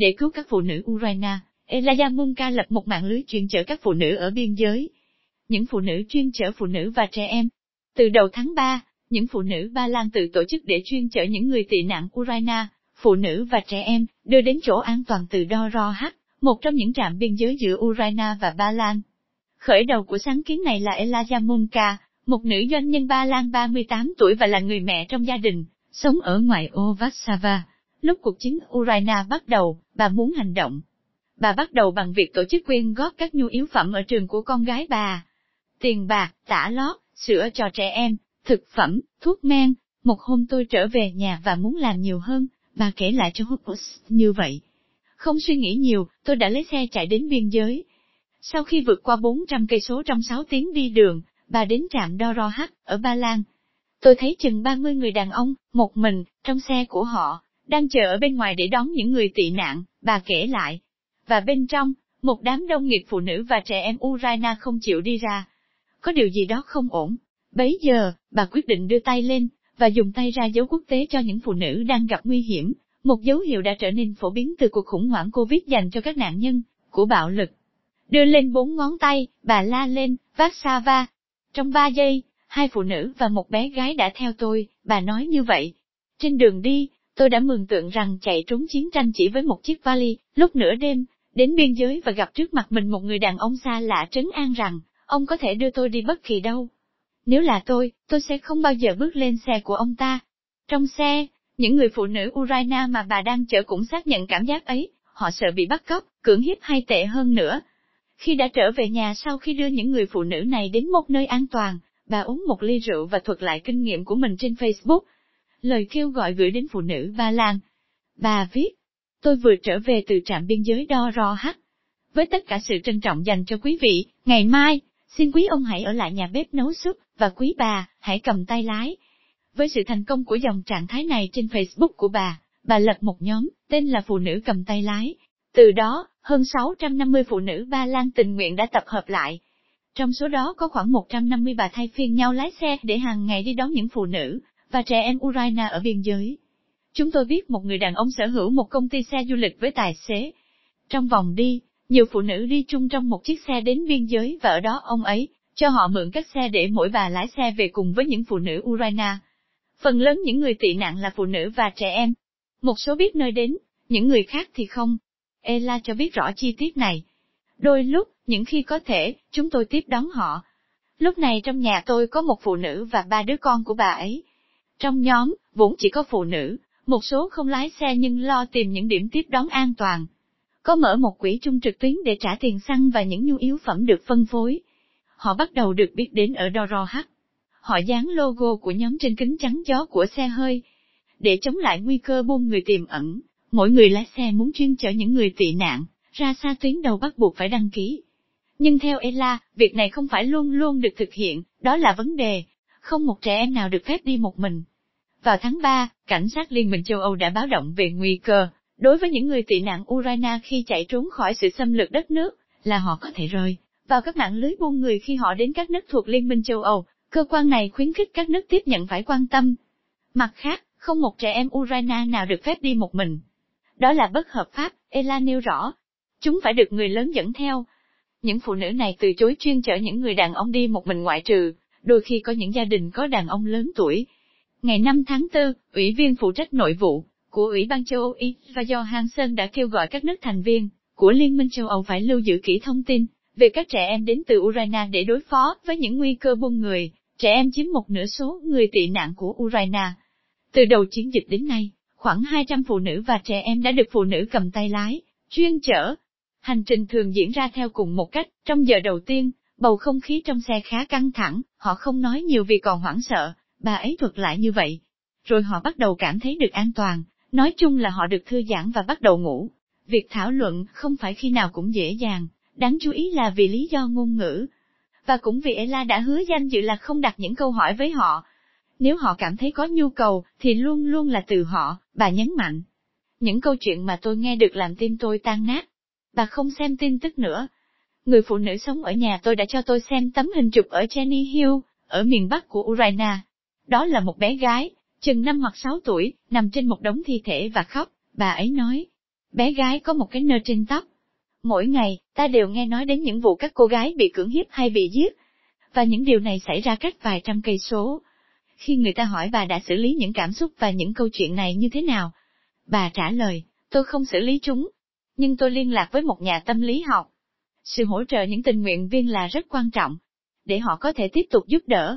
Để cứu các phụ nữ Ukraine, Elijah Munka lập một mạng lưới chuyên chở các phụ nữ ở biên giới. Những phụ nữ chuyên chở phụ nữ và trẻ em. Từ đầu tháng 3, những phụ nữ Ba Lan tự tổ chức để chuyên chở những người tị nạn Ukraine, phụ nữ và trẻ em, đưa đến chỗ an toàn từ Doroh, một trong những trạm biên giới giữa Ukraine và Ba Lan. Khởi đầu của sáng kiến này là Elijah Munka, một nữ doanh nhân Ba Lan 38 tuổi và là người mẹ trong gia đình, sống ở ngoại ô Varsava. Lúc cuộc chiến Ukraine bắt đầu, bà muốn hành động. Bà bắt đầu bằng việc tổ chức quyên góp các nhu yếu phẩm ở trường của con gái bà. Tiền bạc, tả lót, sữa cho trẻ em, thực phẩm, thuốc men. Một hôm tôi trở về nhà và muốn làm nhiều hơn, bà kể lại cho Hopus như vậy. Không suy nghĩ nhiều, tôi đã lấy xe chạy đến biên giới. Sau khi vượt qua 400 cây số trong 6 tiếng đi đường, bà đến trạm Doroh ở Ba Lan. Tôi thấy chừng 30 người đàn ông, một mình, trong xe của họ, đang chờ ở bên ngoài để đón những người tị nạn, bà kể lại. Và bên trong, một đám đông nghiệp phụ nữ và trẻ em Ukraine không chịu đi ra. Có điều gì đó không ổn. Bấy giờ, bà quyết định đưa tay lên, và dùng tay ra dấu quốc tế cho những phụ nữ đang gặp nguy hiểm, một dấu hiệu đã trở nên phổ biến từ cuộc khủng hoảng Covid dành cho các nạn nhân của bạo lực. Đưa lên bốn ngón tay, bà la lên, vác va. Trong ba giây, hai phụ nữ và một bé gái đã theo tôi, bà nói như vậy. Trên đường đi, tôi đã mường tượng rằng chạy trốn chiến tranh chỉ với một chiếc vali, lúc nửa đêm, đến biên giới và gặp trước mặt mình một người đàn ông xa lạ trấn an rằng, ông có thể đưa tôi đi bất kỳ đâu. Nếu là tôi, tôi sẽ không bao giờ bước lên xe của ông ta. Trong xe, những người phụ nữ Ukraine mà bà đang chở cũng xác nhận cảm giác ấy, họ sợ bị bắt cóc, cưỡng hiếp hay tệ hơn nữa. Khi đã trở về nhà sau khi đưa những người phụ nữ này đến một nơi an toàn, bà uống một ly rượu và thuật lại kinh nghiệm của mình trên Facebook. Lời kêu gọi gửi đến phụ nữ Ba Lan. Bà viết, tôi vừa trở về từ trạm biên giới Đo Ro H. Với tất cả sự trân trọng dành cho quý vị, ngày mai, xin quý ông hãy ở lại nhà bếp nấu súp, và quý bà, hãy cầm tay lái. Với sự thành công của dòng trạng thái này trên Facebook của bà, bà lập một nhóm, tên là Phụ nữ cầm tay lái. Từ đó, hơn 650 phụ nữ Ba Lan tình nguyện đã tập hợp lại. Trong số đó có khoảng 150 bà thay phiên nhau lái xe để hàng ngày đi đón những phụ nữ và trẻ em Ukraine ở biên giới. Chúng tôi biết một người đàn ông sở hữu một công ty xe du lịch với tài xế. Trong vòng đi, nhiều phụ nữ đi chung trong một chiếc xe đến biên giới và ở đó ông ấy cho họ mượn các xe để mỗi bà lái xe về cùng với những phụ nữ Ukraine. Phần lớn những người tị nạn là phụ nữ và trẻ em. Một số biết nơi đến, những người khác thì không. Ella cho biết rõ chi tiết này. Đôi lúc, những khi có thể, chúng tôi tiếp đón họ. Lúc này trong nhà tôi có một phụ nữ và ba đứa con của bà ấy. Trong nhóm, vốn chỉ có phụ nữ, một số không lái xe nhưng lo tìm những điểm tiếp đón an toàn. Có mở một quỹ chung trực tuyến để trả tiền xăng và những nhu yếu phẩm được phân phối. Họ bắt đầu được biết đến ở Doro H. Họ dán logo của nhóm trên kính chắn gió của xe hơi. Để chống lại nguy cơ buôn người tiềm ẩn, mỗi người lái xe muốn chuyên chở những người tị nạn, ra xa tuyến đầu bắt buộc phải đăng ký. Nhưng theo Ella, việc này không phải luôn luôn được thực hiện, đó là vấn đề. Không một trẻ em nào được phép đi một mình. Vào tháng 3, cảnh sát Liên minh châu Âu đã báo động về nguy cơ, đối với những người tị nạn Ukraine khi chạy trốn khỏi sự xâm lược đất nước, là họ có thể rơi vào các mạng lưới buôn người khi họ đến các nước thuộc Liên minh châu Âu, cơ quan này khuyến khích các nước tiếp nhận phải quan tâm. Mặt khác, không một trẻ em Ukraine nào được phép đi một mình. Đó là bất hợp pháp, Ela nêu rõ. Chúng phải được người lớn dẫn theo. Những phụ nữ này từ chối chuyên chở những người đàn ông đi một mình ngoại trừ, đôi khi có những gia đình có đàn ông lớn tuổi. Ngày 5 tháng 4, Ủy viên phụ trách nội vụ của Ủy ban châu Âu Y và Johansson đã kêu gọi các nước thành viên của Liên minh châu Âu phải lưu giữ kỹ thông tin về các trẻ em đến từ Ukraine để đối phó với những nguy cơ buôn người, trẻ em chiếm một nửa số người tị nạn của Ukraine. Từ đầu chiến dịch đến nay, khoảng 200 phụ nữ và trẻ em đã được phụ nữ cầm tay lái, chuyên chở. Hành trình thường diễn ra theo cùng một cách, trong giờ đầu tiên, bầu không khí trong xe khá căng thẳng, họ không nói nhiều vì còn hoảng sợ, bà ấy thuật lại như vậy. Rồi họ bắt đầu cảm thấy được an toàn, nói chung là họ được thư giãn và bắt đầu ngủ. Việc thảo luận không phải khi nào cũng dễ dàng, Đáng chú ý là vì lý do ngôn ngữ. Và cũng vì Ella đã hứa danh dự là không đặt những câu hỏi với họ. Nếu họ cảm thấy có nhu cầu, thì luôn luôn là từ họ, bà nhấn mạnh. Những câu chuyện mà tôi nghe được làm tim tôi tan nát. Bà không xem tin tức nữa. Người phụ nữ sống ở nhà tôi đã cho tôi xem tấm hình chụp ở Jenny Hill, ở miền Bắc của Ukraine. Đó là một bé gái, chừng 5 hoặc 6 tuổi, nằm trên một đống thi thể và khóc, bà ấy nói. Bé gái có một cái nơ trên tóc. Mỗi ngày, ta đều nghe nói đến những vụ các cô gái bị cưỡng hiếp hay bị giết. Và những điều này xảy ra cách vài trăm cây số. Khi người ta hỏi bà đã xử lý những cảm xúc và những câu chuyện này như thế nào, bà trả lời, tôi không xử lý chúng, nhưng tôi liên lạc với một nhà tâm lý học. Sự hỗ trợ những tình nguyện viên là rất quan trọng, để họ có thể tiếp tục giúp đỡ,